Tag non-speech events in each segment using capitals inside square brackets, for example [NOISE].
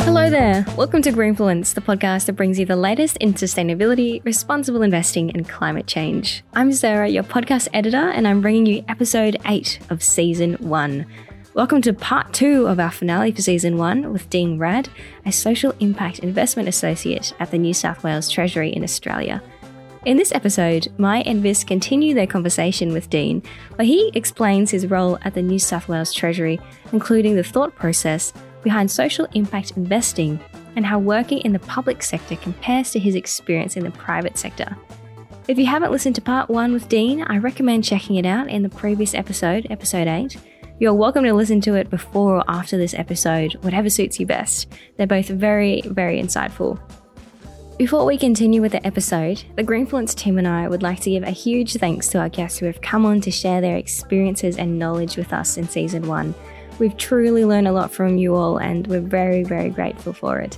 Hello there. Welcome to Greenfluence, the podcast that brings you the latest in sustainability, responsible investing, and climate change. I'm Sarah, your podcast editor, and I'm bringing you episode 8 of season 1. Welcome to part 2 of our finale for season 1 with Dean Rad, a social impact investment associate at the New South Wales Treasury in Australia. In this episode, Mai and Vis continue their conversation with Dean, where he explains his role at the New South Wales Treasury, including the thought process behind social impact investing and how working in the public sector compares to his experience in the private sector. If you haven't listened to part one with Dean, I recommend checking it out in the previous episode, episode 8. You're welcome to listen to it before or after this episode, whatever suits you best. They're both very, very insightful. Before we continue with the episode, the Greenfluence team and I would like to give a huge thanks to our guests who have come on to share their experiences and knowledge with us in season one. We've truly learned a lot from you all, and we're very, very grateful for it.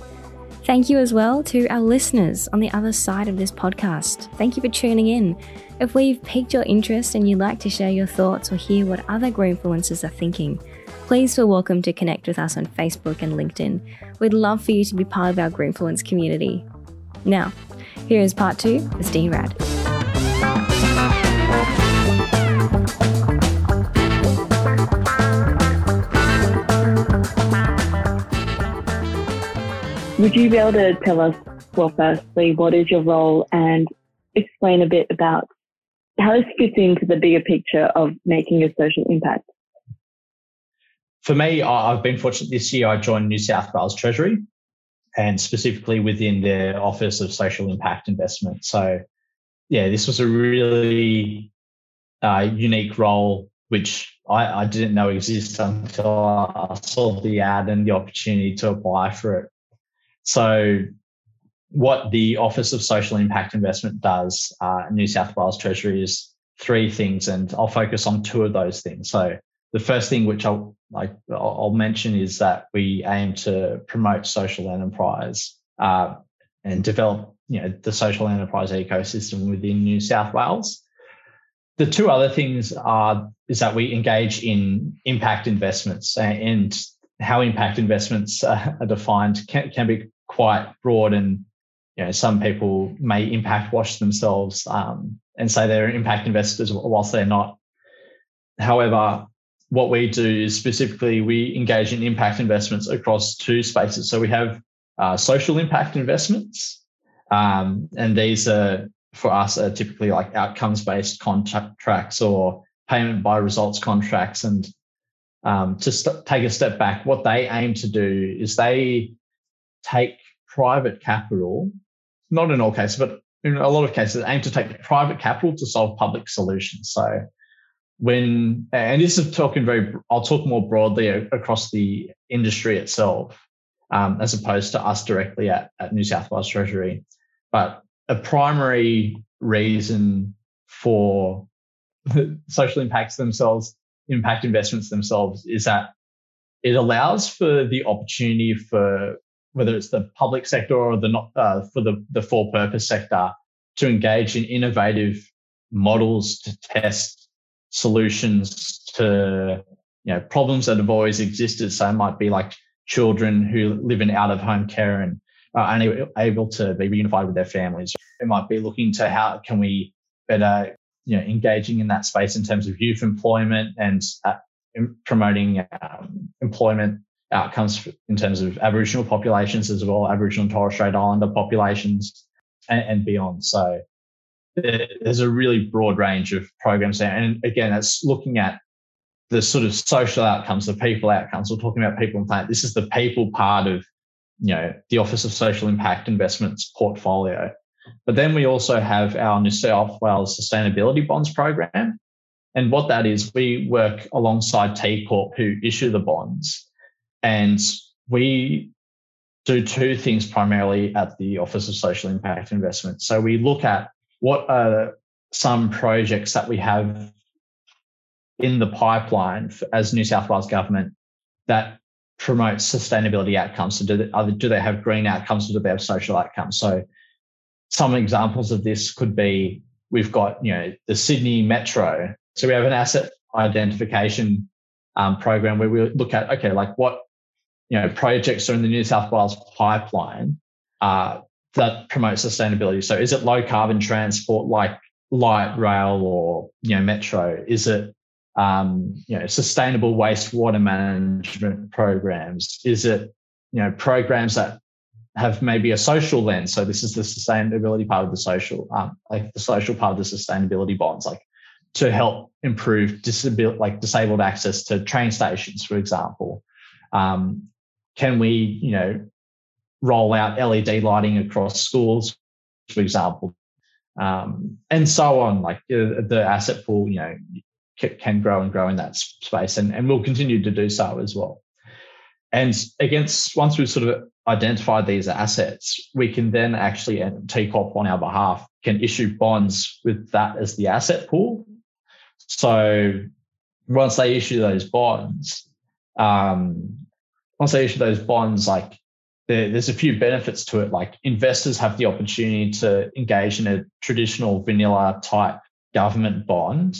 Thank you as well to our listeners on the other side of this podcast. Thank you for tuning in. If we've piqued your interest and you'd like to share your thoughts or hear what other Greenfluencers are thinking, please feel welcome to connect with us on Facebook and LinkedIn. We'd love for you to be part of our Greenfluence community. Now, here is part two with Dean Rad. Would you be able to tell us, well, firstly, what is your role and explain a bit about how this fits into the bigger picture of making a social impact? For me, I've been fortunate this year. I joined New South Wales Treasury and specifically within their Office of Social Impact Investment. So, yeah, this was a really uh, unique role, which I, I didn't know existed until I saw the ad and the opportunity to apply for it. So, what the Office of Social Impact Investment does, uh, New South Wales Treasury, is three things, and I'll focus on two of those things. So, the first thing which I'll like I'll mention is that we aim to promote social enterprise uh, and develop you know the social enterprise ecosystem within New South Wales. The two other things are is that we engage in impact investments and how impact investments [LAUGHS] are defined can, can be quite broad and you know some people may impact wash themselves um, and say they're impact investors whilst they're not. However, what we do is specifically we engage in impact investments across two spaces. So we have uh, social impact investments, um, and these are for us are typically like outcomes based contracts or payment by results contracts. And um, to st- take a step back, what they aim to do is they take private capital, not in all cases, but in a lot of cases, aim to take private capital to solve public solutions. So when and this is talking very i'll talk more broadly across the industry itself um, as opposed to us directly at, at new south wales treasury. But a primary reason for [LAUGHS] social impacts themselves impact investments themselves is that it allows for the opportunity for whether it's the public sector or the not uh, for the, the for purpose sector to engage in innovative models to test solutions to you know problems that have always existed. So it might be like children who live in out of home care and are only able to be reunified with their families. It might be looking to how can we better you know engaging in that space in terms of youth employment and uh, promoting um, employment outcomes in terms of Aboriginal populations as well, Aboriginal and Torres Strait Islander populations and beyond. So there's a really broad range of programs there. And again, that's looking at the sort of social outcomes, the people outcomes. We're talking about people and planet. This is the people part of, you know, the Office of Social Impact Investments portfolio. But then we also have our New South Wales Sustainability Bonds program. And what that is, we work alongside TCorp who issue the bonds. And we do two things primarily at the Office of Social Impact Investment. So we look at what are some projects that we have in the pipeline as New South Wales government that promote sustainability outcomes? So do they, they, do they have green outcomes or do they have social outcomes? So some examples of this could be we've got you know the Sydney Metro. So we have an asset identification um, program where we look at okay, like what you know projects are in the New South Wales pipeline uh, that promote sustainability. So is it low carbon transport like light rail or you know metro? Is it um, you know sustainable wastewater management programs? Is it you know programs that have maybe a social lens? So this is the sustainability part of the social, um, like the social part of the sustainability bonds, like to help improve disability, like disabled access to train stations, for example. Um, can we, you know, roll out LED lighting across schools, for example, um, and so on. Like uh, the asset pool, you know, can grow and grow in that space, and, and we'll continue to do so as well. And against once we've sort of identified these assets, we can then actually, and TCorp on our behalf, can issue bonds with that as the asset pool. So once they issue those bonds, um, once they issue those bonds, like there, there's a few benefits to it. Like investors have the opportunity to engage in a traditional vanilla type government bond,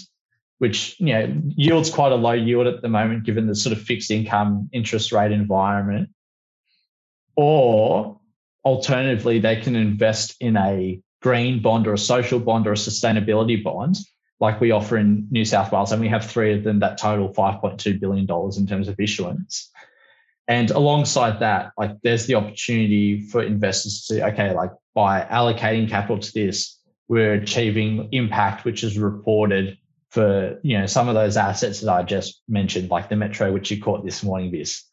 which you know yields quite a low yield at the moment, given the sort of fixed income interest rate environment. Or alternatively, they can invest in a green bond or a social bond or a sustainability bond, like we offer in New South Wales, and we have three of them that total $5.2 billion in terms of issuance. And alongside that, like there's the opportunity for investors to say, okay, like by allocating capital to this, we're achieving impact, which is reported for, you know, some of those assets that I just mentioned, like the Metro, which you caught this morning, this.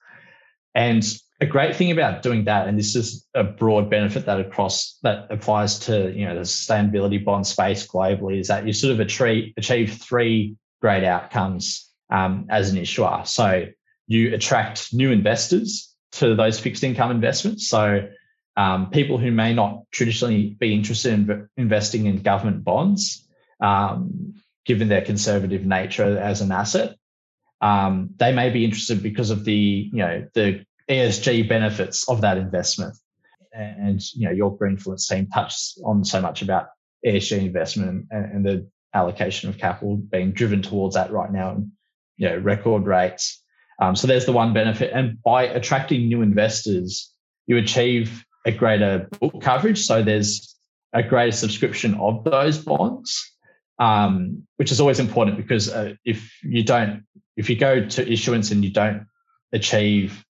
And a great thing about doing that, and this is a broad benefit that across that applies to, you know, the sustainability bond space globally, is that you sort of achieve, achieve three great outcomes um, as an issuer. So you attract new investors to those fixed income investments. So um, people who may not traditionally be interested in investing in government bonds, um, given their conservative nature as an asset, um, they may be interested because of the you know the ESG benefits of that investment. And you know your Greenfluence team touched on so much about ESG investment and, and the allocation of capital being driven towards that right now, and you know record rates. Um, so there's the one benefit. And by attracting new investors, you achieve a greater book coverage. So there's a greater subscription of those bonds, um, which is always important because uh, if you don't, if you go to issuance and you don't achieve,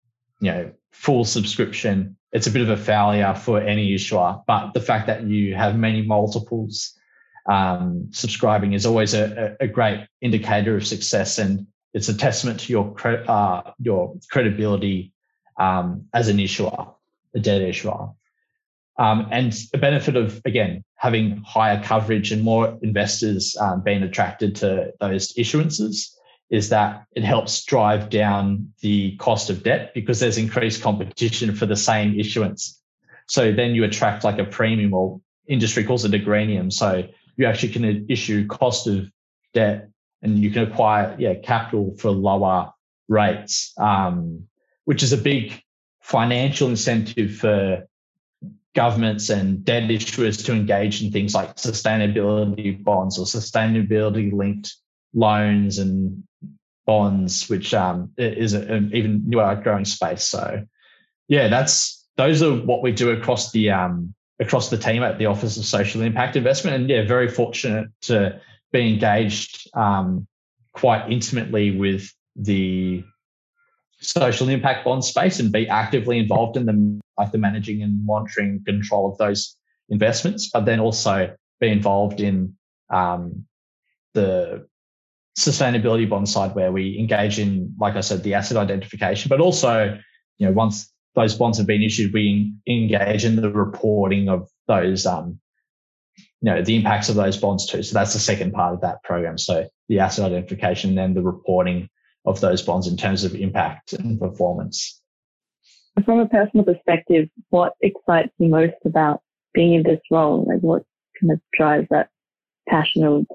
you know, full subscription, it's a bit of a failure for any issuer. But the fact that you have many multiples um, subscribing is always a, a, great indicator of success. And it's a testament to your cre- uh, your credibility um, as an issuer, a debt issuer. Um, and the benefit of again having higher coverage and more investors um, being attracted to those issuances is that it helps drive down the cost of debt because there's increased competition for the same issuance. So then you attract like a premium, or industry calls it a greenium. So you actually can issue cost of debt and you can acquire yeah capital for lower rates, um, which is a big financial incentive for governments and debt issuers to engage in things like sustainability bonds or sustainability linked loans and bonds, which um, is an even newer growing space. So, yeah, that's those are what we do across the um, across the team at the Office of Social Impact Investment, and yeah, very fortunate to be engaged um, quite intimately with the social impact bond space and be actively involved in the like the managing and monitoring control of those investments, but then also be involved in um, the sustainability bond side where we engage in, like I said, the asset identification, but also, you know, once those bonds have been issued, we engage in the reporting of those um, you know the impacts of those bonds too. So that's the second part of that program. So the asset identification and then the reporting of those bonds in terms of impact and performance. From a personal perspective, what excites you most about being in this role? Like what kind of drives that passion of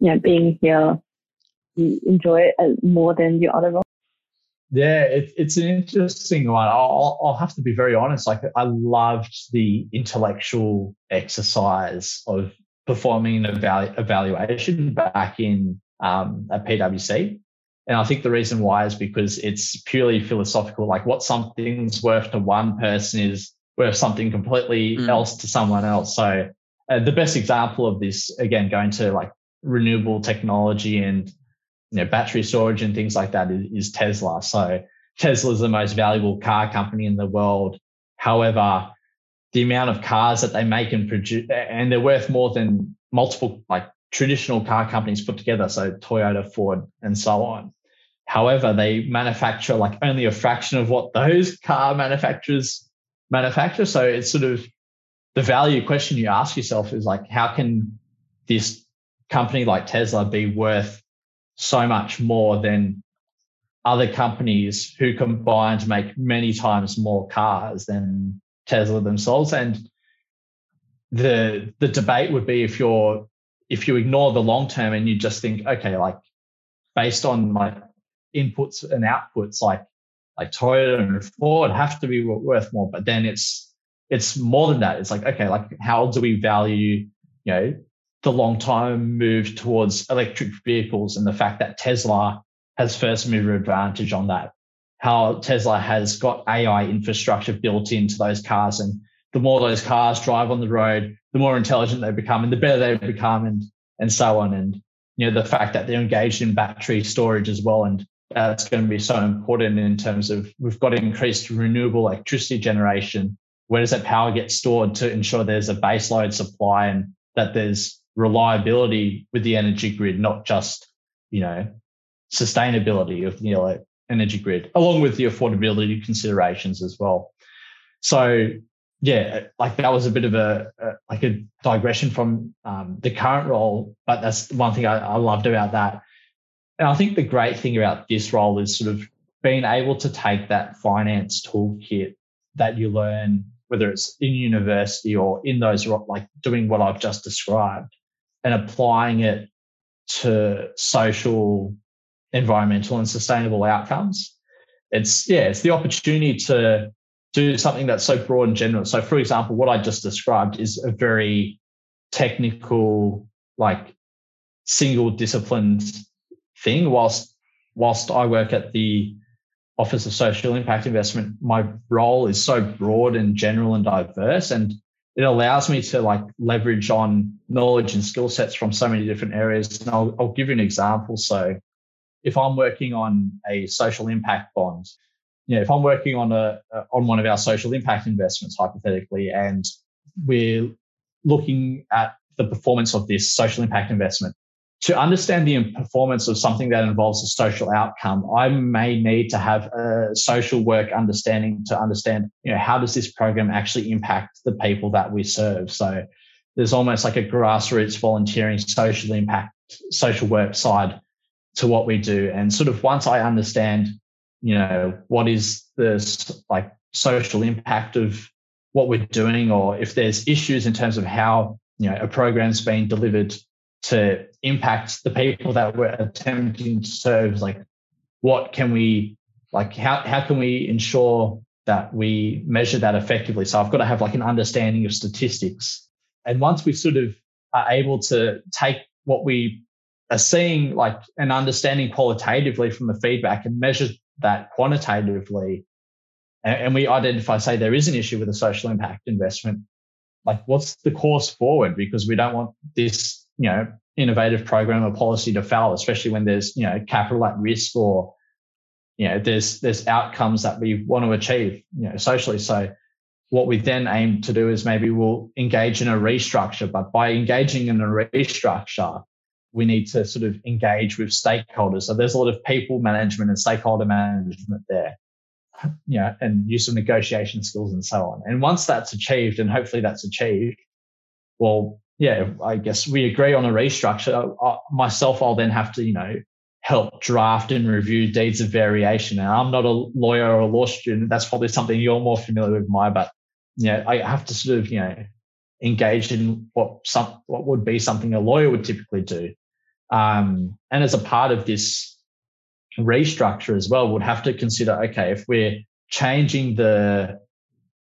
you know being here? You enjoy it uh, more than your other roles? Yeah, it, it's an interesting one. I'll, I'll have to be very honest. Like, I loved the intellectual exercise of performing an evalu- evaluation back in um, at PwC. And I think the reason why is because it's purely philosophical. Like what something's worth to one person is worth something completely mm. else to someone else. So uh, the best example of this, again, going to like renewable technology and you know battery storage and things like that is, is Tesla. So Tesla is the most valuable car company in the world. However, the amount of cars that they make and produce, and they're worth more than multiple like traditional car companies put together. So Toyota, Ford, and so on. However, they manufacture like only a fraction of what those [LAUGHS] car manufacturers manufacture. So it's sort of the value question you ask yourself is like, how can this company like Tesla be worth so much more than other companies who combined make many times more cars than Tesla themselves? And the the debate would be if you're if you ignore the long term and you just think, okay, like based on my inputs and outputs, like like Toyota and Ford have to be worth more. But then it's it's more than that. It's like okay, like how do we value you know the long time move towards electric vehicles and the fact that Tesla has first mover advantage on that. How Tesla has got AI infrastructure built into those cars and the more those cars drive on the road, the more intelligent they become and the better they become and and so on. And you know, the fact that they're engaged in battery storage as well and that's going to be so important in terms of we've got increased renewable electricity generation. Where does that power get stored to ensure there's a baseload supply and that there's reliability with the energy grid, not just, you know, sustainability of the energy grid, along with the affordability considerations as well. So yeah, like that was a bit of a, a like a digression from um, the current role, but that's one thing I, I loved about that and I think the great thing about this role is sort of being able to take that finance toolkit that you learn, whether it's in university or in those, like doing what I've just described, and applying it to social, environmental, and sustainable outcomes. It's, yeah, it's the opportunity to do something that's so broad and general. So, for example, what I just described is a very technical, like single disciplined thing. Whilst whilst I work at the Office of Social Impact Investment, my role is so broad and general and diverse, and it allows me to like leverage on knowledge and skill sets from so many different areas. And I'll, I'll give you an example. So, if I'm working on a social impact bond, you know, if I'm working on a on one of our social impact investments, hypothetically, and we're looking at the performance of this social impact investment, to understand the performance of something that involves a social outcome, I may need to have a social work understanding to understand, you know, how does this program actually impact the people that we serve? So there's almost like a grassroots volunteering social impact, social work side to what we do. And sort of once I understand, you know, what is the like social impact of what we're doing, or if there's issues in terms of how, you know, a program's being delivered to impact the people that we're attempting to serve like what can we like how, how can we ensure that we measure that effectively? So i've got to have like an understanding of statistics. And once we sort of are able to take what we are seeing like and understanding qualitatively from the feedback and measure that quantitatively and, and we identify say there is an issue with a social impact investment like what's the course forward? Because we don't want this you know, innovative program or policy to fail, especially when there's, you know, capital at risk or, you know, there's there's outcomes that we want to achieve, you know, socially. So what we then aim to do is maybe we'll engage in a restructure, but by engaging in a restructure, we need to sort of engage with stakeholders. So there's a lot of people management and stakeholder management there, you know, and use of negotiation skills and so on. And once that's achieved, and hopefully that's achieved, well, yeah, I guess we agree on a restructure. I, myself, I'll then have to, you know, help draft and review deeds of variation. And I'm not a lawyer or a law student. That's probably something you're more familiar with, Mai. But know, I have to sort of, you know, engage in what some what would be something a lawyer would typically do. Um, and as a part of this restructure as well, would have to consider, okay, if we're changing the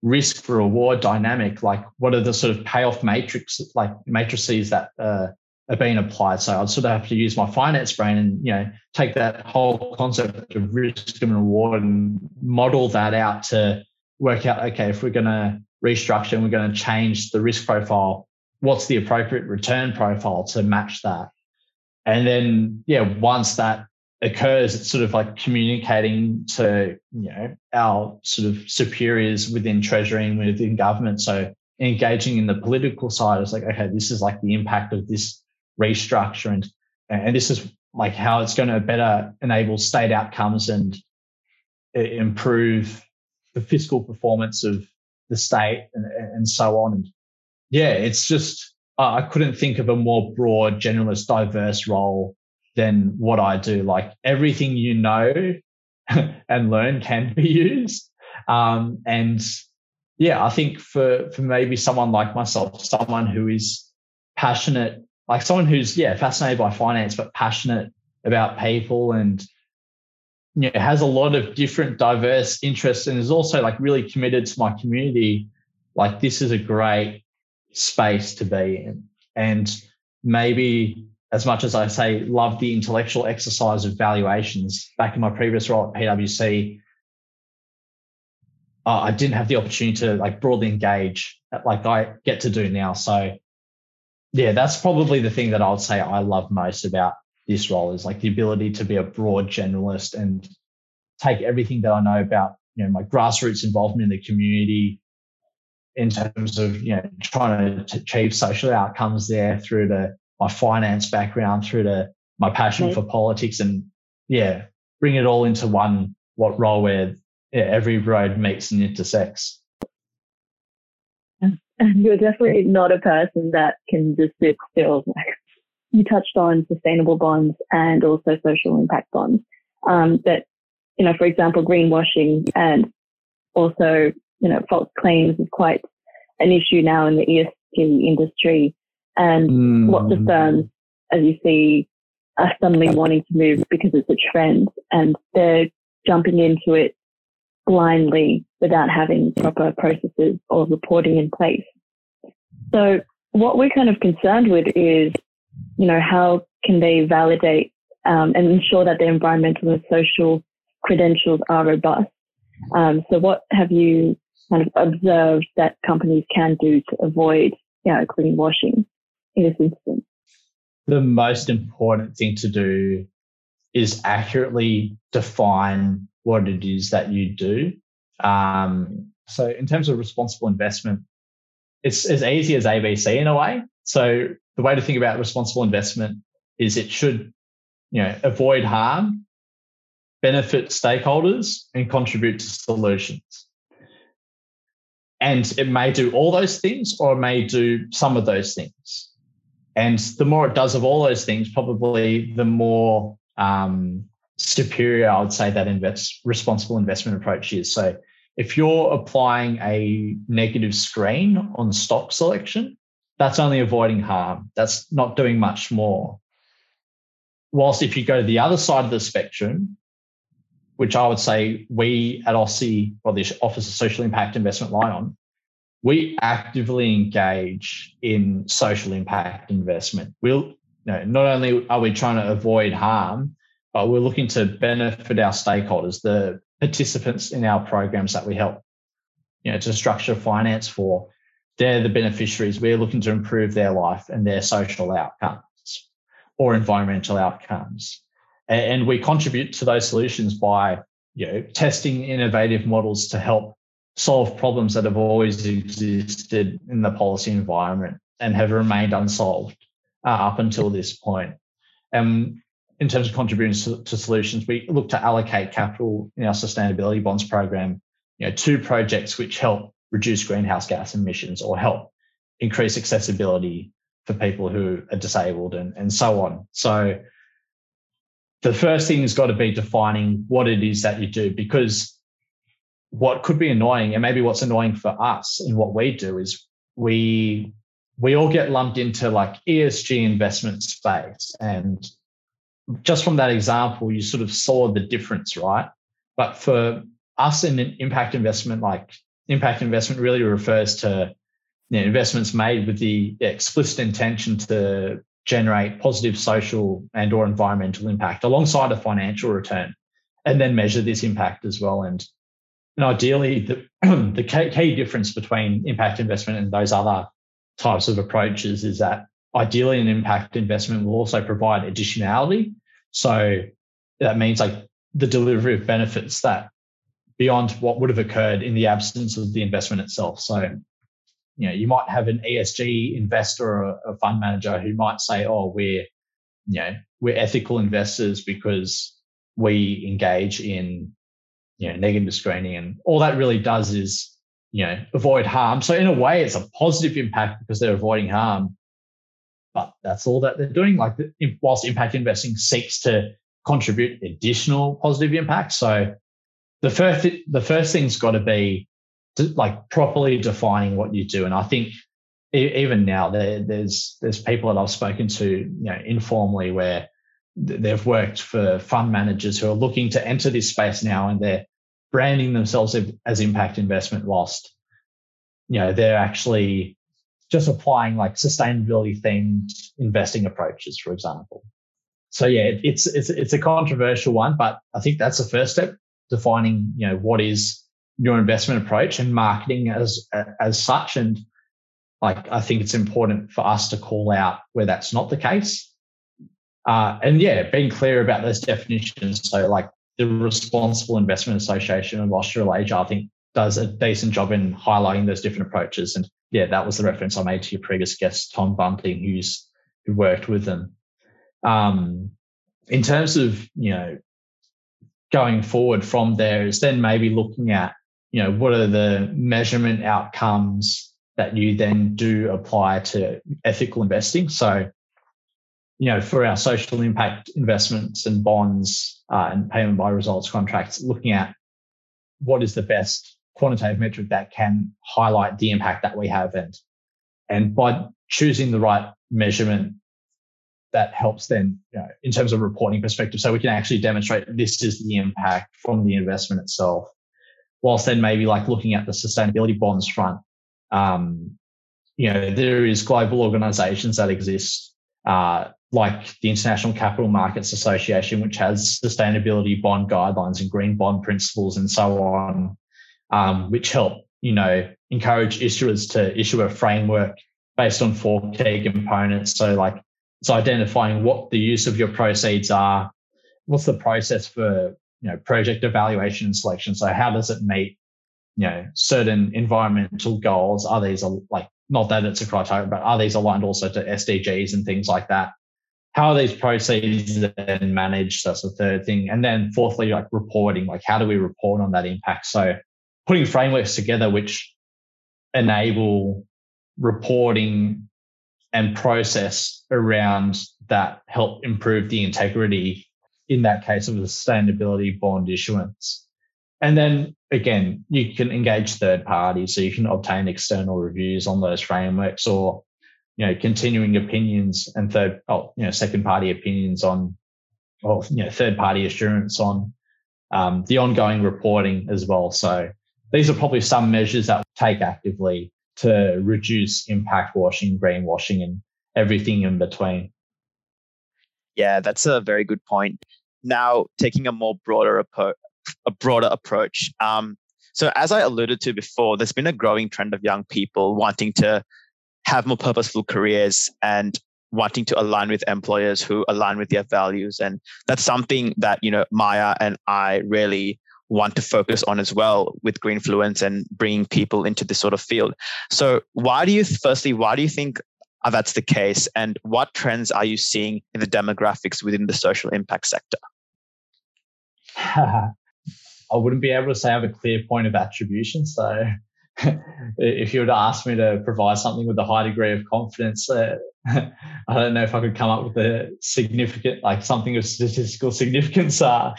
risk for reward dynamic, like what are the sort of payoff matrix, like matrices that uh, are being applied. So I'd sort of have to use my finance brain and you know take that whole concept of risk and reward and model that out to work out okay if we're going to restructure and we're going to change the risk profile, what's the appropriate return profile to match that? And then yeah, once that occurs, it's sort of like communicating to you know our sort of superiors within treasury and within government. So engaging in the political side is like okay, this is like the impact of this restructure and and this is like how it's going to better enable state outcomes and uh, improve the fiscal performance of the state and, and so on. And yeah, it's just I couldn't think of a more broad, generalist, diverse role than what I do. Like everything you know [LAUGHS] and learn can be [LAUGHS] used. Um, and yeah, I think for for maybe someone like myself, someone who is passionate like someone who's yeah fascinated by finance but passionate about people and you know, has a lot of different diverse interests and is also like really committed to my community like this is a great space to be in and maybe as much as i say love the intellectual exercise of valuations. Back in my previous role at pwc uh, i didn't have the opportunity to like broadly engage like i get to do now. So yeah, that's probably the thing that I would say I love most about this role is like the ability to be a broad generalist and take everything that I know about, you know, my grassroots involvement in the community in terms of, you know, trying to achieve social outcomes there through to my finance background, through to my passion for politics and yeah, bring it all into one what role where yeah, every road meets and intersects. And [LAUGHS] you're definitely not a person that can just sit still. Like you touched on sustainable bonds and also social impact bonds. Um, but you know, for example, greenwashing and also you know false claims is quite an issue now in the ESG industry, and mm. lots of firms, as you see, are suddenly wanting to move because it's a trend, and they're jumping into it blindly without having proper processes or reporting in place. So what we're kind of concerned with is, you know, how can they validate um, and ensure that their environmental and social credentials are robust? Um, so what have you kind of observed that companies can do to avoid, you know, greenwashing The most important thing to do is accurately define what it is that you do. Um, so, in terms of responsible investment, it's as easy as ABC in a way. So, the way to think about responsible investment is it should, you know, avoid harm, benefit stakeholders, and contribute to solutions. And it may do all those things or it may do some of those things. And the more it does of all those things, probably the more um, superior, I would say, that invest, responsible investment approach is. So if you're applying a negative screen on stock selection, that's only avoiding harm. That's not doing much more. Whilst if you go to the other side of the spectrum, which I would say we at OSII or the Office of Social Impact Investment lie on, we actively engage in social impact investment. We'll you know, not only are we trying to avoid harm, but we're looking to benefit our stakeholders, the participants in our programs that we help, you know, to structure finance for. They're the beneficiaries. We're looking to improve their life and their social outcomes or environmental outcomes. And we contribute to those solutions by, you know, testing innovative models to help solve problems that have always existed in the policy environment and have remained unsolved uh, up until this point. And in terms of contributing to, to, solutions, we look to allocate capital in our sustainability bonds program, you know, to projects which help reduce greenhouse gas emissions or help increase accessibility for people who are disabled and, and so on. So the first thing has got to be defining what it is that you do because what could be annoying and maybe what's annoying for us in what we do is we we all get lumped into like ESG investment space and just from that example, you sort of saw the difference, right? But for us in an impact investment, like impact investment really refers to you know, investments made with the explicit intention to generate positive social and or environmental impact alongside a financial return and then measure this impact as well and, and ideally the, [CLEARS THROAT] the key difference between impact investment and those other types of approaches is that ideally an impact investment will also provide additionality. So that means like the delivery of benefits that beyond what would have occurred in the absence of the investment itself. So you know, you might have an ESG investor or a fund manager who might say, "Oh, we're, you know, we're ethical investors because we engage in, you know, negative screening," and all that really does is, you know, avoid harm. So in a way, it's a positive impact because they're avoiding harm, but that's all that they're doing. Like, whilst impact investing seeks to contribute additional positive impact, so the first the first thing's got to be like properly defining what you do. And I think even now there, there's there's people that I've spoken to, you know, informally where they've worked for fund managers who are looking to enter this space now, and they're branding themselves as impact investment whilst you know they're actually just applying like sustainability themed investing approaches, for example. So yeah, it's it's it's a controversial one, but I think that's the first step, defining you know what is your investment approach and marketing as as such. And like I think it's important for us to call out where that's not the case. Uh, and yeah, being clear about those definitions. So like the Responsible Investment Association of Australasia, I think does a decent job in highlighting those different approaches. And yeah, that was the reference I made to your previous guest, Tom Bunting, who's who worked with them. Um, in terms of you know going forward from there is then maybe looking at you know, what are the measurement outcomes that you then do apply to ethical investing? So, you know, for our social impact investments and bonds uh, and payment by results contracts, looking at what is the best quantitative metric that can highlight the impact that we have. And and by choosing the right measurement that helps then you know, in terms of reporting perspective so we can actually demonstrate this is the impact from the investment itself. Whilst then maybe like looking at the sustainability bonds front, um, you know, there is global organizations that exist, uh, like the International Capital Markets Association, which has sustainability bond guidelines and green bond principles and so on, um, which help, you know, encourage issuers to issue a framework based on four key components. So like it's identifying what the use of your proceeds are, what's the process for you know project evaluation and selection. So how does it meet you know certain environmental goals? Are these like not that it's a criteria, but are these aligned also to SDGs and things like that? How are these proceeds then managed? That's the third thing. And then fourthly, like reporting, like how do we report on that impact? So putting frameworks together which enable reporting and process around that help improve the integrity in that case of a sustainability bond issuance. And then again, you can engage third parties, so you can obtain external reviews on those frameworks or you know continuing opinions and third oh you know second party opinions on or you know third party assurance on um, the ongoing reporting as well. So these are probably some measures that we take actively to reduce impact washing, greenwashing, and everything in between. Yeah, that's a very good point. Now, taking a more broader a broader approach. Um, so, as I alluded to before, there's been a growing trend of young people wanting to have more purposeful careers and wanting to align with employers who align with their values, and that's something that you know Maya and I really want to focus on as well with Greenfluence and bringing people into this sort of field. So, why do you, firstly, why do you think uh, that's the case? And what trends are you seeing in the demographics within the social impact sector? [LAUGHS] I wouldn't be able to say I have a clear point of attribution. So, [LAUGHS] if you were to ask me to provide something with a high degree of confidence, uh, [LAUGHS] I don't know if I could come up with a significant, like something of statistical significance uh,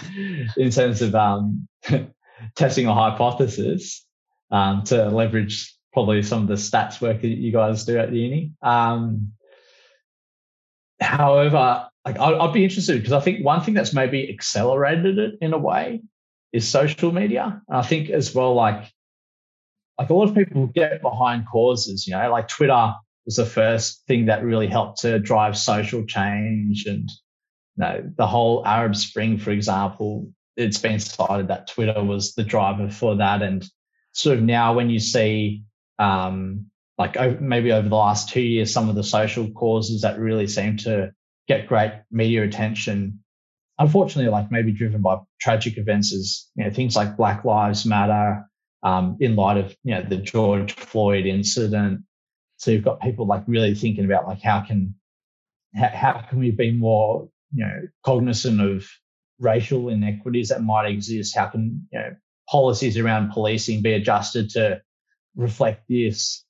in terms of um, [LAUGHS] testing a hypothesis um, to leverage probably some of the stats work that you guys do at the uni. Um, however, like I'd, I'd be interested because I think one thing that's maybe accelerated it in a way is social media. And I think as well, like like a lot of people get behind causes, you know, like Twitter was the first thing that really helped to drive social change and you know, the whole Arab Spring, for example, it's been cited that Twitter was the driver for that. And sort of now when you see um, like maybe over the last two years, some of the social causes that really seem to get great media attention, unfortunately, like maybe driven by tragic events is, you know, things like Black Lives Matter, um, in light of, you know, the George Floyd incident. So you've got people like really thinking about like how can, how, how can we be more, you know, cognizant of racial inequities that might exist? How can, you know, policies around policing be adjusted to reflect this?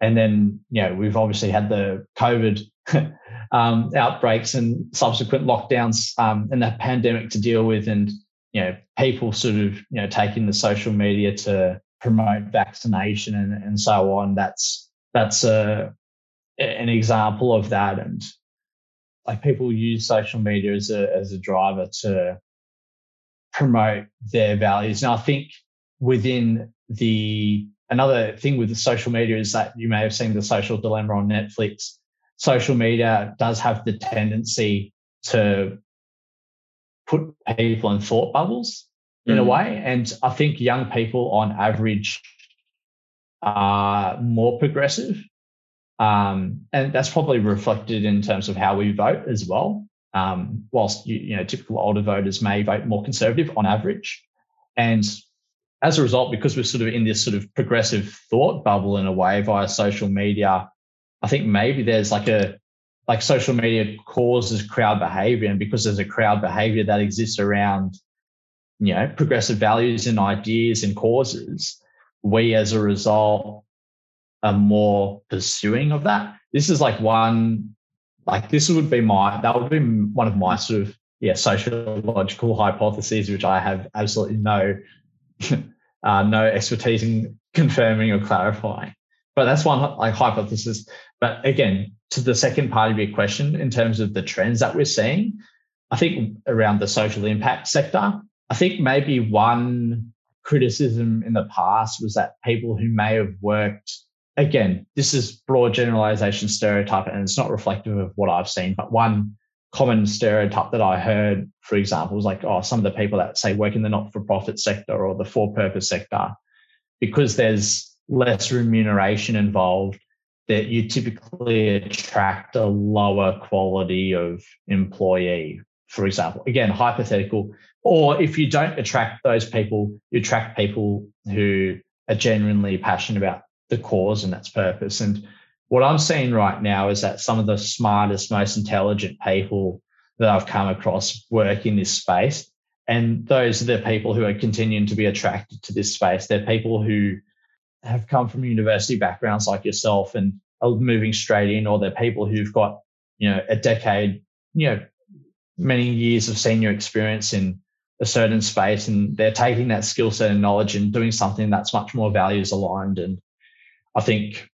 And then, you know, we've obviously had the COVID [LAUGHS] um, outbreaks and subsequent lockdowns um, and the pandemic to deal with, and you know, people sort of you know taking the social media to promote vaccination and, and so on. That's that's a an example of that, and like people use social media as a as a driver to promote their values. And I think within the another thing with the social media is that you may have seen the social dilemma on Netflix. Social media does have the tendency to put people in thought bubbles in mm. a way. And I think young people on average are more progressive. Um, and that's probably reflected in terms of how we vote as well. Um, whilst you, you know typical older voters may vote more conservative on average, and as a result, because we're sort of in this sort of progressive thought bubble in a way via social media, I think maybe there's like a like social media causes crowd behavior, and because there's a crowd behavior that exists around you know progressive values and ideas and causes, we as a result are more pursuing of that. This is like one like this would be my that would be one of my sort of yeah sociological hypotheses, which I have absolutely no [LAUGHS] uh, no expertise in confirming or clarifying. But that's one like hypothesis. But again, to the second part of your question, in terms of the trends that we're seeing, I think around the social impact sector, I think maybe one criticism in the past was that people who may have worked again, this is broad generalization stereotype, and it's not reflective of what I've seen. But one common stereotype that I heard, for example, was like, oh, some of the people that say work in the not for profit sector or the for purpose sector, because there's less remuneration involved, that you typically attract a lower quality of employee, for example. Again, hypothetical. Or if you don't attract those people, you attract people who are genuinely passionate about the cause and its purpose. And what I'm seeing right now is that some of the smartest, most intelligent people that I've come across work in this space. And those are the people who are continuing to be attracted to this space. They're people who have come from university backgrounds like yourself and are moving straight in, or they're people who've got, you know, a decade, you know, many years of senior experience in a certain space and they're taking that skill set and knowledge and doing something that's much more values aligned. And I think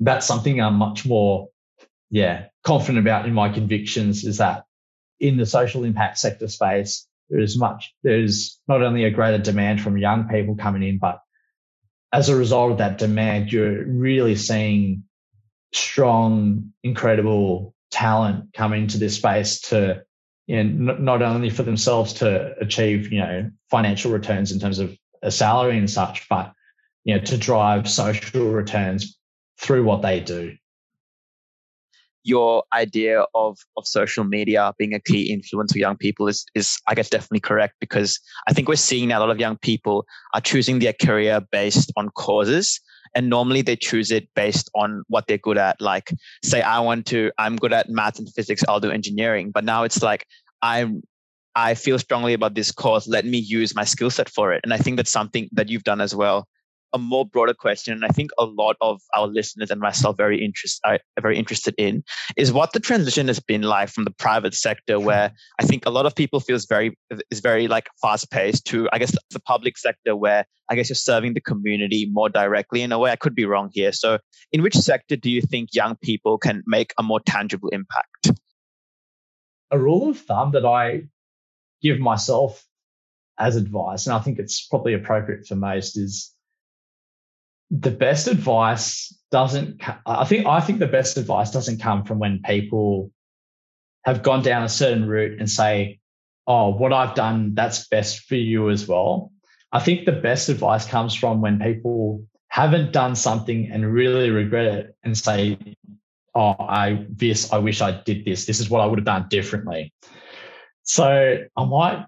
that's something I'm much more, yeah, confident about in my convictions is that in the social impact sector space, there is much, there's not only a greater demand from young people coming in, but as a result of that demand, you're really seeing strong, incredible talent come into this space to, you know, not only for themselves to achieve, you know, financial returns in terms of a salary and such, but you know, to drive social returns through what they do. Your idea of of social media being a key influence for young people is is I guess definitely correct because I think we're seeing now a lot of young people are choosing their career based on causes and normally they choose it based on what they're good at. Like say i want to i'm good at math and physics i'll do engineering. But now it's like i'm i feel strongly about this course let me use my skill set for it. And i think that's something that you've done as well a more broader question, and I think a lot of our listeners and myself very interest are very interested in, is what the transition has been like from the private sector, hmm. where I think a lot of people feels very is very like fast paced, to I guess the public sector, where I guess you're serving the community more directly. In a way, I could be wrong here. So, in which sector do you think young people can make a more tangible impact? A rule of thumb that I give myself as advice, and I think it's probably appropriate for most, is the best advice doesn't i think i think the best advice doesn't come from when people have gone down a certain route and say oh what i've done that's best for you as well. I think the best advice comes from when people haven't done something and really regret it and say oh i this i wish i did this. This is what i would have done differently. So i might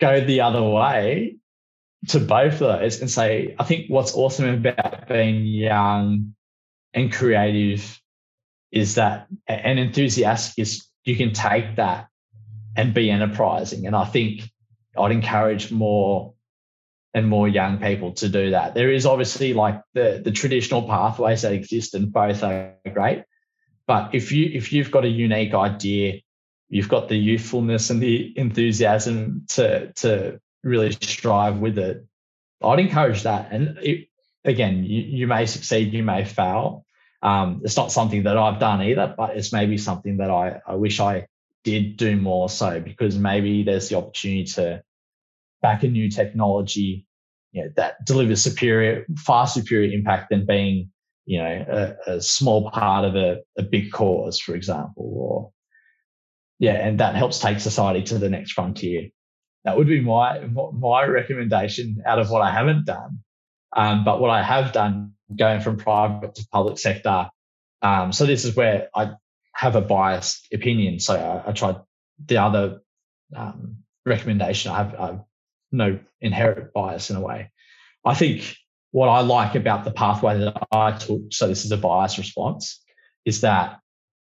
go the other way to both of those and say, I think what's awesome about being young and creative is that and enthusiastic is you can take that and be enterprising. And I think I'd encourage more and more young people to do that. There is obviously like the the traditional pathways that exist and both are great. But if you if you've got a unique idea, you've got the youthfulness and the enthusiasm to to really strive with it. I'd encourage that. And it, again, you, you may succeed, you may fail. Um, it's not something that I've done either, but it's maybe something that I, I wish I did do more so because maybe there's the opportunity to back a new technology you know, that delivers superior, far superior impact than being, you know, a, a small part of a, a big cause, for example, or yeah, and that helps take society to the next frontier that would be my my recommendation out of what I haven't done. Um, but what I have done, going from private to public sector. Um, so this is where I have a biased opinion. So I, I tried the other um, recommendation. I have, I have no inherent bias in a way. I think what I like about the pathway that I took, so this is a bias response, is that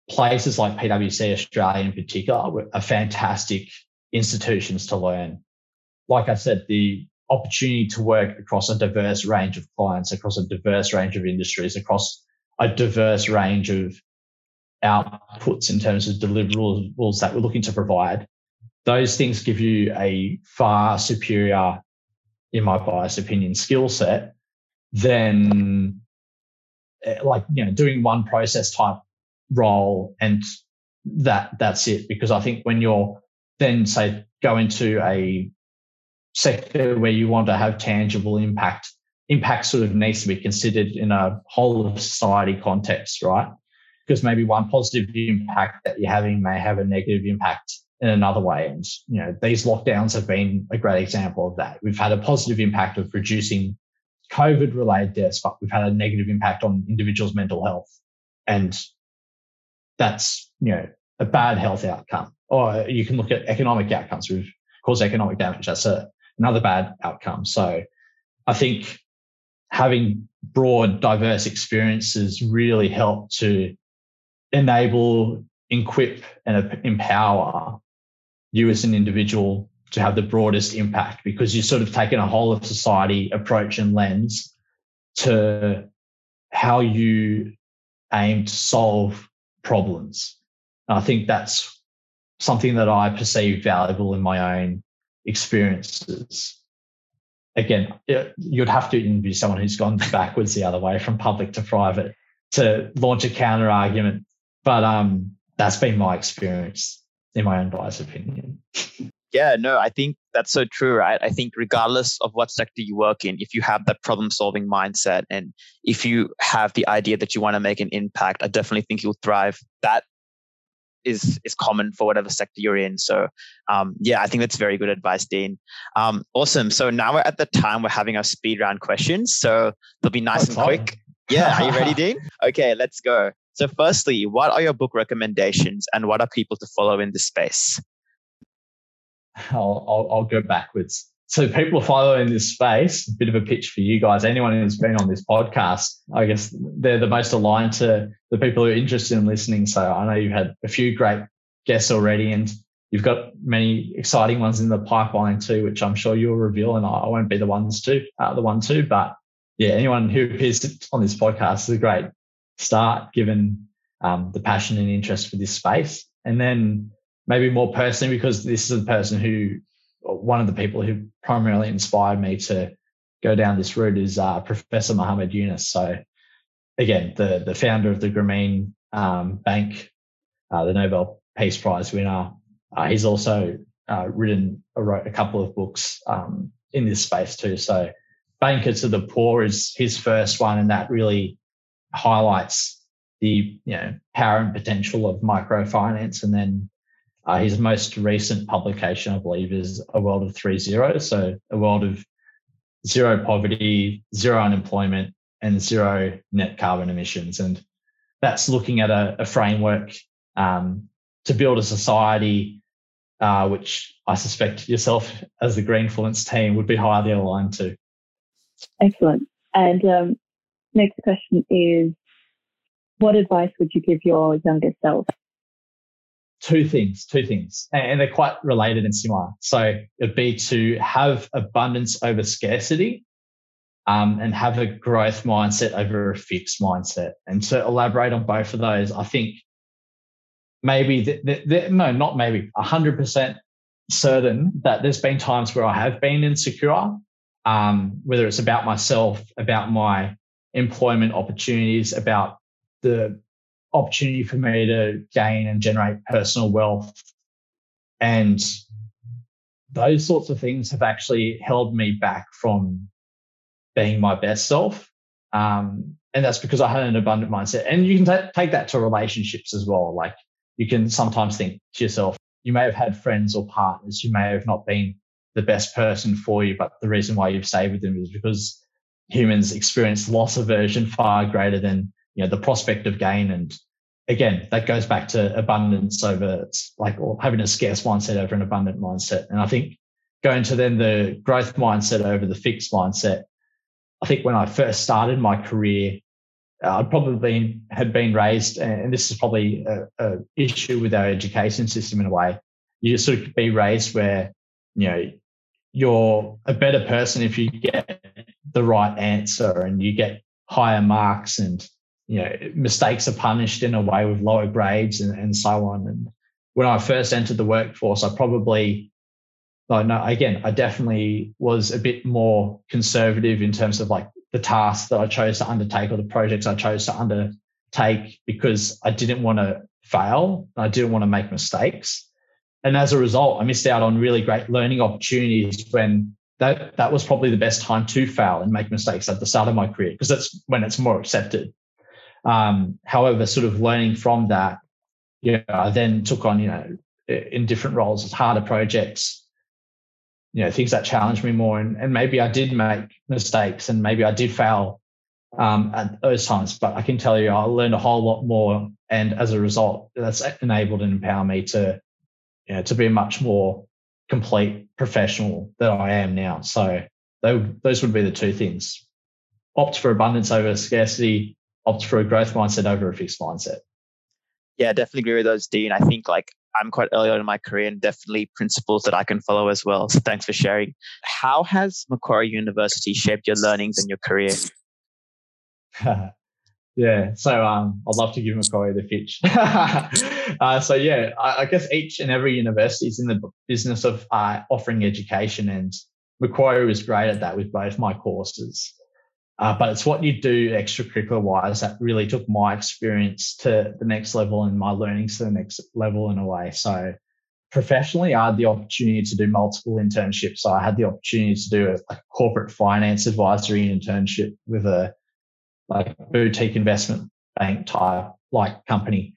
places like PwC Australia in particular are fantastic institutions to learn. Like I said, the opportunity to work across a diverse range of clients, across a diverse range of industries, across a diverse range of outputs in terms of deliverables that we're looking to provide. Those things give you a far superior, in my biased opinion, skill set than eh, like you know doing one process type role and that that's it. Because I think when you're then say go into a sector where you want to have tangible impact, impact sort of needs to be considered in a whole of society context, right? Because maybe one positive impact that you're having may have a negative impact in another way. And, you know, these lockdowns have been a great example of that. We've had a positive impact of reducing COVID related deaths, but we've had a negative impact on individuals' mental health. And that's, you know, a bad health outcome or you can look at economic outcomes. We've caused economic damage. That's a, another bad outcome. So I think having broad, diverse experiences really help to enable, equip, and empower you as an individual to have the broadest impact because you've sort of taken a whole of society approach and lens to how you aim to solve problems. And I think that's something that I perceive valuable in my own experiences. Again, it, you'd have to interview someone who's gone backwards the other way from public to private to launch a counter argument. But um, that's been my experience in my own biased opinion. Yeah, no, I think that's so true, right? I think regardless of what sector you work in, if you have that problem solving mindset and if you have the idea that you want to make an impact, I definitely think you'll thrive. That is is common for whatever sector you're in. So um, yeah, I think that's very good advice, Dean. Um, awesome. So now we're at the time we're having our speed round questions. So they'll be nice and quick. Yeah, are you ready, [LAUGHS] Dean? Okay, let's go. So firstly, what are your book recommendations and what are people to follow in this space? I'll, I'll, I'll go backwards so people following this space, a bit of a pitch for you guys. Anyone who's been on this podcast, I guess they're the most aligned to the people who are interested in listening. So I know you've had a few great guests already, and you've got many exciting ones in the pipeline too, which I'm sure you'll reveal. And I won't be the ones to uh, the one too, but yeah, anyone who appears on this podcast is a great start, given um, the passion and interest for this space. And then maybe more personally, because this is a person who one of the people who primarily inspired me to go down this route is uh, Professor Muhammad Yunus. So again, the the founder of the Grameen um, Bank, uh, the Nobel Peace Prize winner. Uh, he's also uh, written wrote a couple of books um, in this space too. So Banker to the Poor is his first one, and that really highlights the you know power and potential of microfinance. And then uh, his most recent publication, I believe, is A World of Three Zeros. So a world of zero poverty, zero unemployment, and zero net carbon emissions. And that's looking at a, a framework um, to build a society uh, which I suspect yourself as the Greenfluence team would be highly aligned to. Excellent. And um, next question is what advice would you give your younger self? Two things, two things, and they're quite related and similar. So it'd be to have abundance over scarcity um, and have a growth mindset over a fixed mindset. And to elaborate on both of those, I think maybe, the, the, the, no, not maybe, 100% certain that there's been times where I have been insecure, um, whether it's about myself, about my employment opportunities, about the opportunity for me to gain and generate personal wealth. And those sorts of things have actually held me back from being my best self. Um, and that's because I had an abundant mindset. And you can t- take that to relationships as well. Like you can sometimes think to yourself, you may have had friends or partners who may have not been the best person for you, but the reason why you've stayed with them is because humans experience loss aversion far greater than you know the prospect of gain. And again, that goes back to abundance over like or having a scarce mindset over an abundant mindset. And I think going to then the growth mindset over the fixed mindset I think when I first started my career, uh, I'd probably had been raised, and this is probably a, a, issue with our education system in a way. You just sort of be raised where you know you're a better person if you get the right answer and you get higher marks, and you know mistakes are punished in a way with lower grades and, and so on. And when I first entered the workforce, I probably no, again, I definitely was a bit more conservative in terms of like the tasks that I chose to undertake or the projects I chose to undertake because I didn't want to fail. I didn't want to make mistakes. And as a result, I missed out on really great learning opportunities when that, that was probably the best time to fail and make mistakes at the start of my career because that's when it's more accepted. Um, however, sort of learning from that, know, I then took on, you know, in different roles as harder projects, you know things that challenged me more and, and maybe i did make mistakes and maybe i did fail um, at those times but i can tell you i learned a whole lot more and as a result that's enabled and empowered me to you know to be a much more complete professional that i am now. So those would be the two things. Opt for abundance over scarcity opt for a growth mindset over a fixed mindset yeah definitely agree with those dean i think like I'm quite early on in my career and definitely principles that I can follow as well. So thanks for sharing. How has Macquarie University shaped your learnings and your career? [LAUGHS] yeah, so um, I'd love to give Macquarie the pitch. [LAUGHS] uh, so yeah, I, I, guess each and every university is in the business of uh, offering education, and Macquarie was great at that with both my courses. Uh, but it's what you do extracurricular wise that really took my experience to the next level and my learnings to the next level in a way. So professionally, I had the opportunity to do multiple internships. So I had the opportunity to do a, a corporate finance advisory internship with a like boutique investment bank type like company.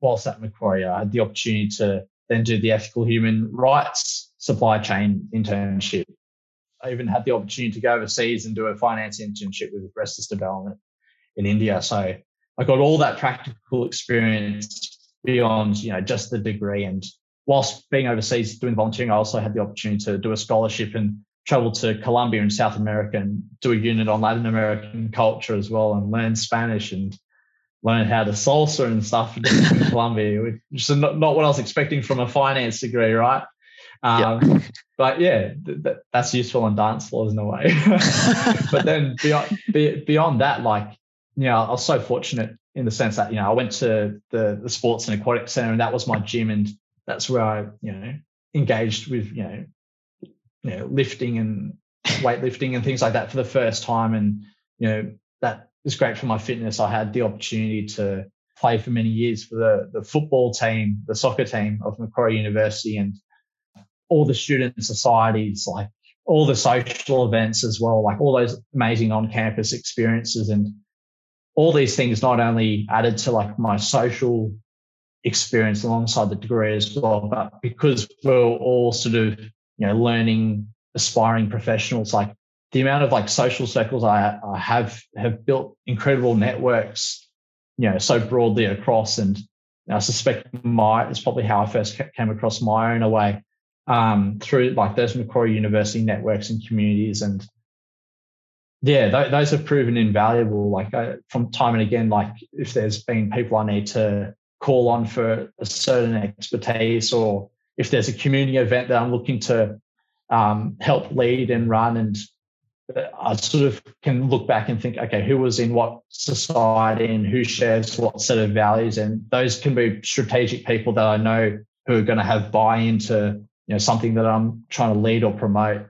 Whilst at Macquarie, I had the opportunity to then do the ethical human rights supply chain internship I even had the opportunity to go overseas and do a finance internship with Restless Development in India. So I got all that practical experience beyond, you know, just the degree. And whilst being overseas doing volunteering, I also had the opportunity to do a scholarship and travel to Colombia in South America and do a unit on Latin American culture as well and learn Spanish and learn how to salsa and stuff in [LAUGHS] Colombia, which is not, not what I was expecting from a finance degree, right? Um, yeah. But yeah, th- th- that's useful on dance floors in a way. [LAUGHS] but then beyond be, beyond that, like you know, I was so fortunate in the sense that you know I went to the the sports and aquatic center, and that was my gym, and that's where I you know engaged with you know you know lifting and weightlifting and things like that for the first time, and you know that was great for my fitness. I had the opportunity to play for many years for the the football team, the soccer team of Macquarie University, and all the student societies like all the social events as well, like all those amazing on campus experiences and all these things not only added to like my social experience alongside the degree as well, but because we're all sort of, you know, learning, aspiring professionals, like the amount of like social circles I, I have have built incredible networks, you know, so broadly across. And I suspect my it's probably how I first came across my own away um, through like those Macquarie University networks and communities. And yeah, th- those have proven invaluable. Like uh, from time and again, like if there's been people I need to call on for a certain expertise, or if there's a community event that I'm looking to um, help lead and run and I sort of can look back and think, okay, who was in what society and who shares what set of values, and those can be strategic people that I know who are going to have buy-in to you know something that I'm trying to lead or promote.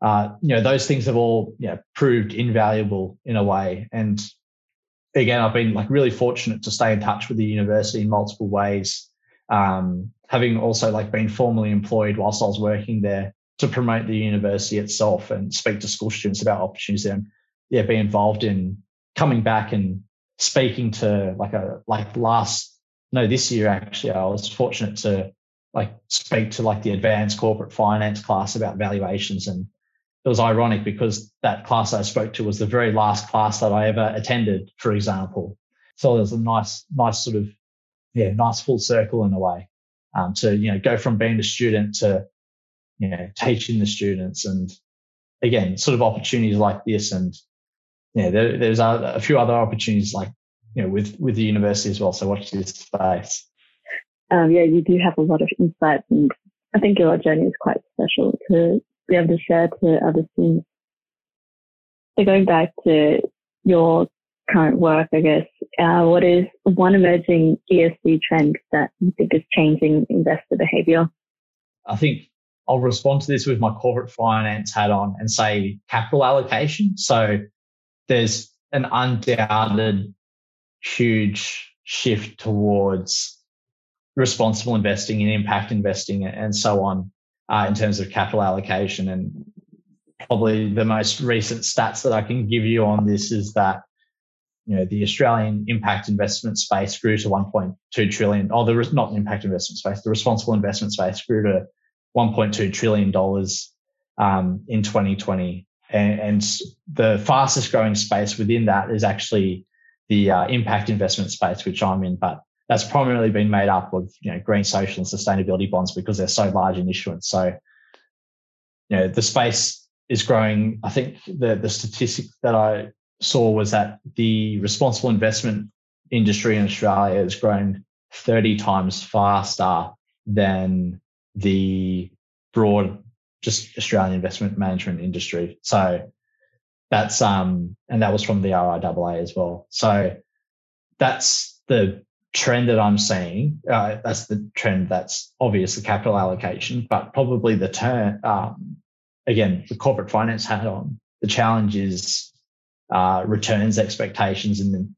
Uh, you know, those things have all you know, proved invaluable in a way. And again, I've been like really fortunate to stay in touch with the university in multiple ways. Um, having also like been formally employed whilst I was working there to promote the university itself and speak to school students about opportunities and yeah, be involved in coming back and speaking to like a like last no this year actually I was fortunate to like speak to like the advanced corporate finance class about valuations and it was ironic because that class I spoke to was the very last class that I ever attended, for example. So there's a nice, nice sort of, yeah, nice full circle in a way um, to, you know, go from being a student to you know, teaching the students and again, sort of opportunities like this. And yeah, there, there's a, a, few other opportunities like, you know, with, with the university as well. So watch this space. Um, yeah, you do have a lot of insights and I think your journey is quite special to be able to share to other students. So going back to your current work, I guess, uh, what is one emerging ESG trend that you think is changing investor behavior? I think I'll respond to this with my corporate finance hat on and say capital allocation. So there's an undoubted huge shift towards responsible investing and impact investing and so on uh, in terms of capital allocation. And probably the most recent stats that I can give you on this is that you know the Australian impact investment space grew to 1.2 trillion. Oh, the not impact investment space, the responsible investment space grew to 1.2 trillion dollars um, in 2020, and, and, the fastest growing space within that is actually the uh, impact investment space, which I'm in. But that's primarily been made up of you know green, social, and sustainability bonds because they're so large in issuance. So, you know, the space is growing. I think the the statistic that I saw was that the responsible investment industry in Australia has grown 30 times faster than the broad just Australian investment management industry. So that's um and that was from the RIAA as well. So that's the trend that I'm seeing. Uh, that's the trend that's obvious the capital allocation, but probably the turn um, again the corporate finance hat on. The challenge is uh, returns expectations and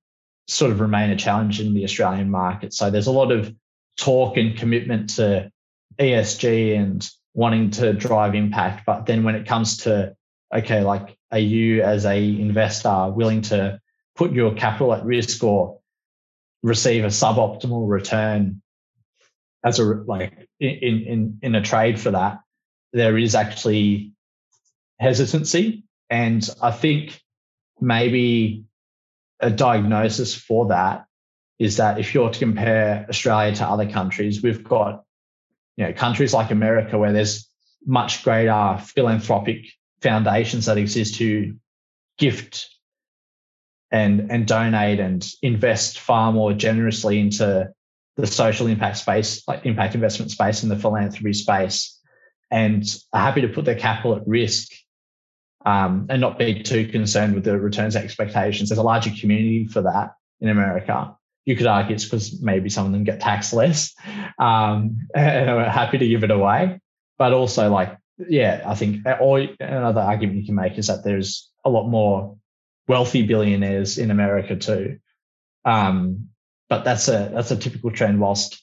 sort of remain a challenge in the Australian market. So there's a lot of talk and commitment to ESG and wanting to drive impact. But then when it comes to, okay, like, are you as a investor willing to put your capital at risk or receive a suboptimal return as a, like in, in, in a trade for that? There is actually hesitancy. And I think maybe a diagnosis for that is that if you're to compare Australia to other countries, we've got you know, countries like America where there's much greater philanthropic foundations that exist to gift and and donate and invest far more generously into the social impact space, like impact investment space and the philanthropy space, and are happy to put their capital at risk um, and not be too concerned with the returns expectations. There's a larger community for that in America you could argue it's because maybe some of them get taxed less um, [LAUGHS] and are happy to give it away. But also, like, yeah, I think, another argument you can make is that there's a lot more wealthy billionaires in America too. Um, but that's a that's a typical trend. Whilst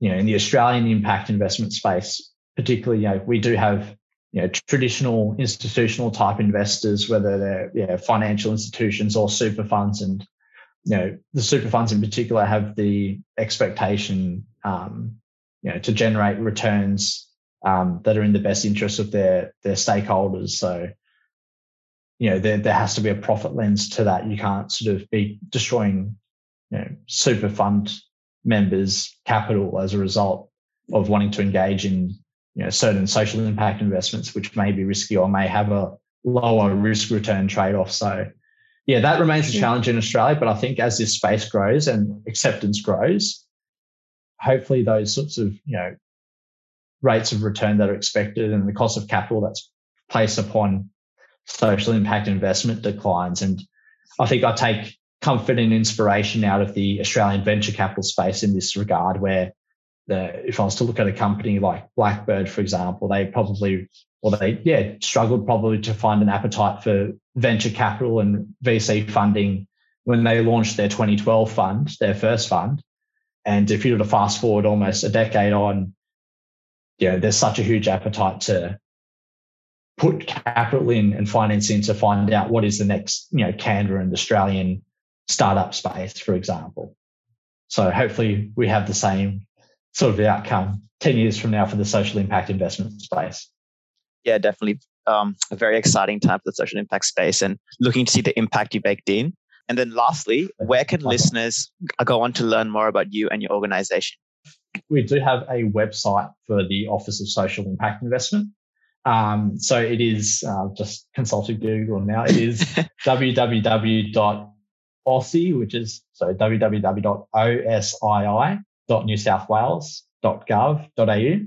you know, in the Australian impact investment space, particularly, you know, we do have you know traditional institutional type investors, whether they're yeah, financial institutions or super funds, and you know the super funds in particular have the expectation um, you know to generate returns um, that are in the best interest of their their stakeholders. So you know there there has to be a profit lens to that. You can't sort of be destroying you know super fund members' capital as a result of wanting to engage in you know certain social impact investments, which may be risky or may have a lower risk return trade off. So yeah, that remains a challenge in Australia. But I think as this space grows and acceptance grows, hopefully those sorts of you know rates of return that are expected and the cost of capital that's placed upon social impact investment declines. And I think I take comfort and inspiration out of the Australian venture capital space in this regard, where the, if I was to look at a company like Blackbird, for example, they probably, or they, yeah, struggled probably to find an appetite for venture capital and VC funding when they launched their 2012 fund, their first fund. And if you were to fast forward almost a decade on, you know, there's such a huge appetite to put capital in and finance in to find out what is the next, you know, Canva and Australian startup space, for example. So hopefully we have the same sort of outcome 10 years from now for the social impact investment space. Yeah, definitely um, a very exciting time for the social impact space and looking to see the impact you baked in. And then lastly, where can listeners go on to learn more about you and your organization? We do have a website for the Office of Social Impact Investment. Um, so it is uh, just consulted Google now. It is [LAUGHS] www.osii, which is so www.osii.newsouthwales.gov.au.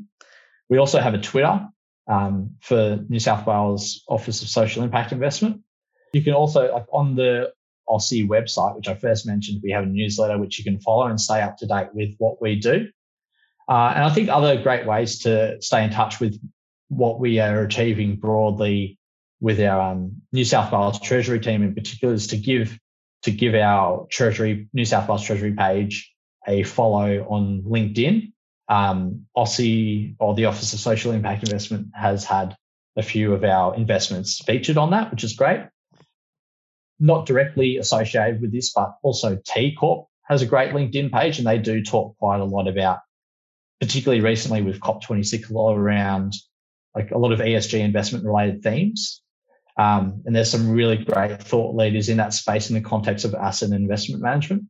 We also have a Twitter um, for New South Wales Office of Social Impact Investment. You can also, like on the OSII website, which I first mentioned, we have a newsletter which you can follow and stay up to date with what we do. Uh, and I think other great ways to stay in touch with what we are achieving broadly with our um, New South Wales Treasury team in particular is to give to give our Treasury New South Wales Treasury page a follow on LinkedIn. Um, OSII or the Office of Social Impact Investment has had a few of our investments featured on that, which is great not directly associated with this, but also TCorp has a great LinkedIn page and they do talk quite a lot about, particularly recently with COP26, a lot around like a lot of ESG investment related themes. Um, and there's some really great thought leaders in that space in the context of asset and investment management.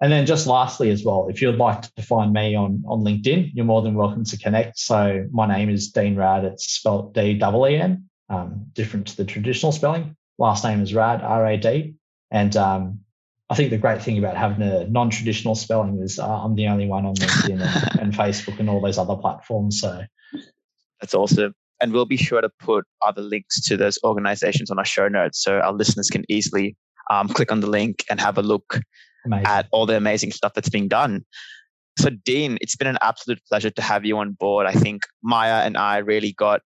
And then just lastly as well, if you'd like to find me on, on LinkedIn, you're more than welcome to connect. So my name is Dean Rad. It's spelled D-E-E-N, um, different to the traditional spelling last name is Rad, R A D. And um, I think the great thing about having a non traditional spelling is uh, I'm the only one on LinkedIn and, and, Facebook and all those other platforms. So that's awesome. And we'll be sure to put other links to those organizations on our show notes so our listeners can easily um, click on the link and have a look amazing. at all the amazing stuff that's being done. So, Dean, it's been an absolute pleasure to have you on board. I think Maya and I really got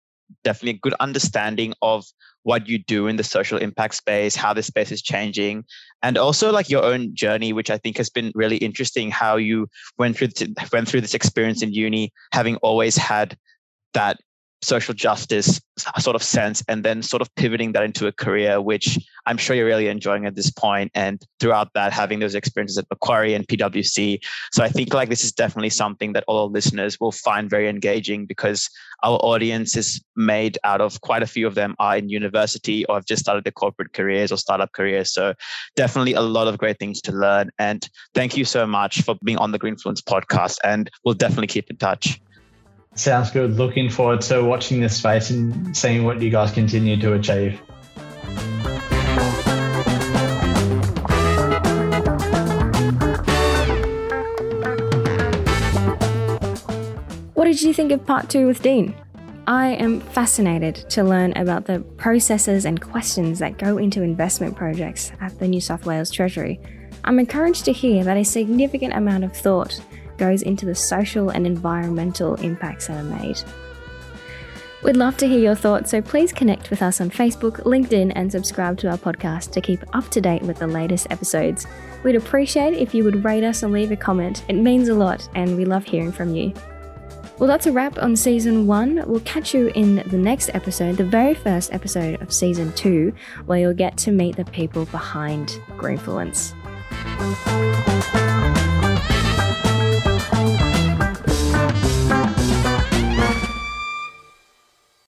definitely a good understanding of what you do in the social impact space, how the space is changing, and also like your own journey, which I think has been really interesting. How you went through went through this experience in uni, having always had that social justice sort of sense and then sort of pivoting that into a career which i'm sure you're really enjoying at this point and throughout that having those experiences at macquarie and pwc so i think like this is definitely something that all our listeners will find very engaging because our audience is made out of quite a few of them are in university or have just started their corporate careers or startup careers. So definitely a lot of great things to learn. And thank you so much for being on the greenfluence podcast and we'll definitely keep in touch Sounds good. Looking forward to watching this space and seeing what you guys continue to achieve. What did you think of part two with Dean? I am fascinated to learn about the processes and questions that go into investment projects at the New South Wales Treasury. I'm encouraged to hear that a significant amount of thought goes into the social and environmental impacts that are made. We'd love to hear your thoughts, so please connect with us on Facebook, LinkedIn, and subscribe to our podcast to keep up to date with the latest episodes. We'd appreciate if you would rate us and leave a comment. It means a lot, and we love hearing from you. Well, that's a wrap on season one. We'll catch you in the next episode, the very first episode of season two, where you'll get to meet the people behind Greenfluence.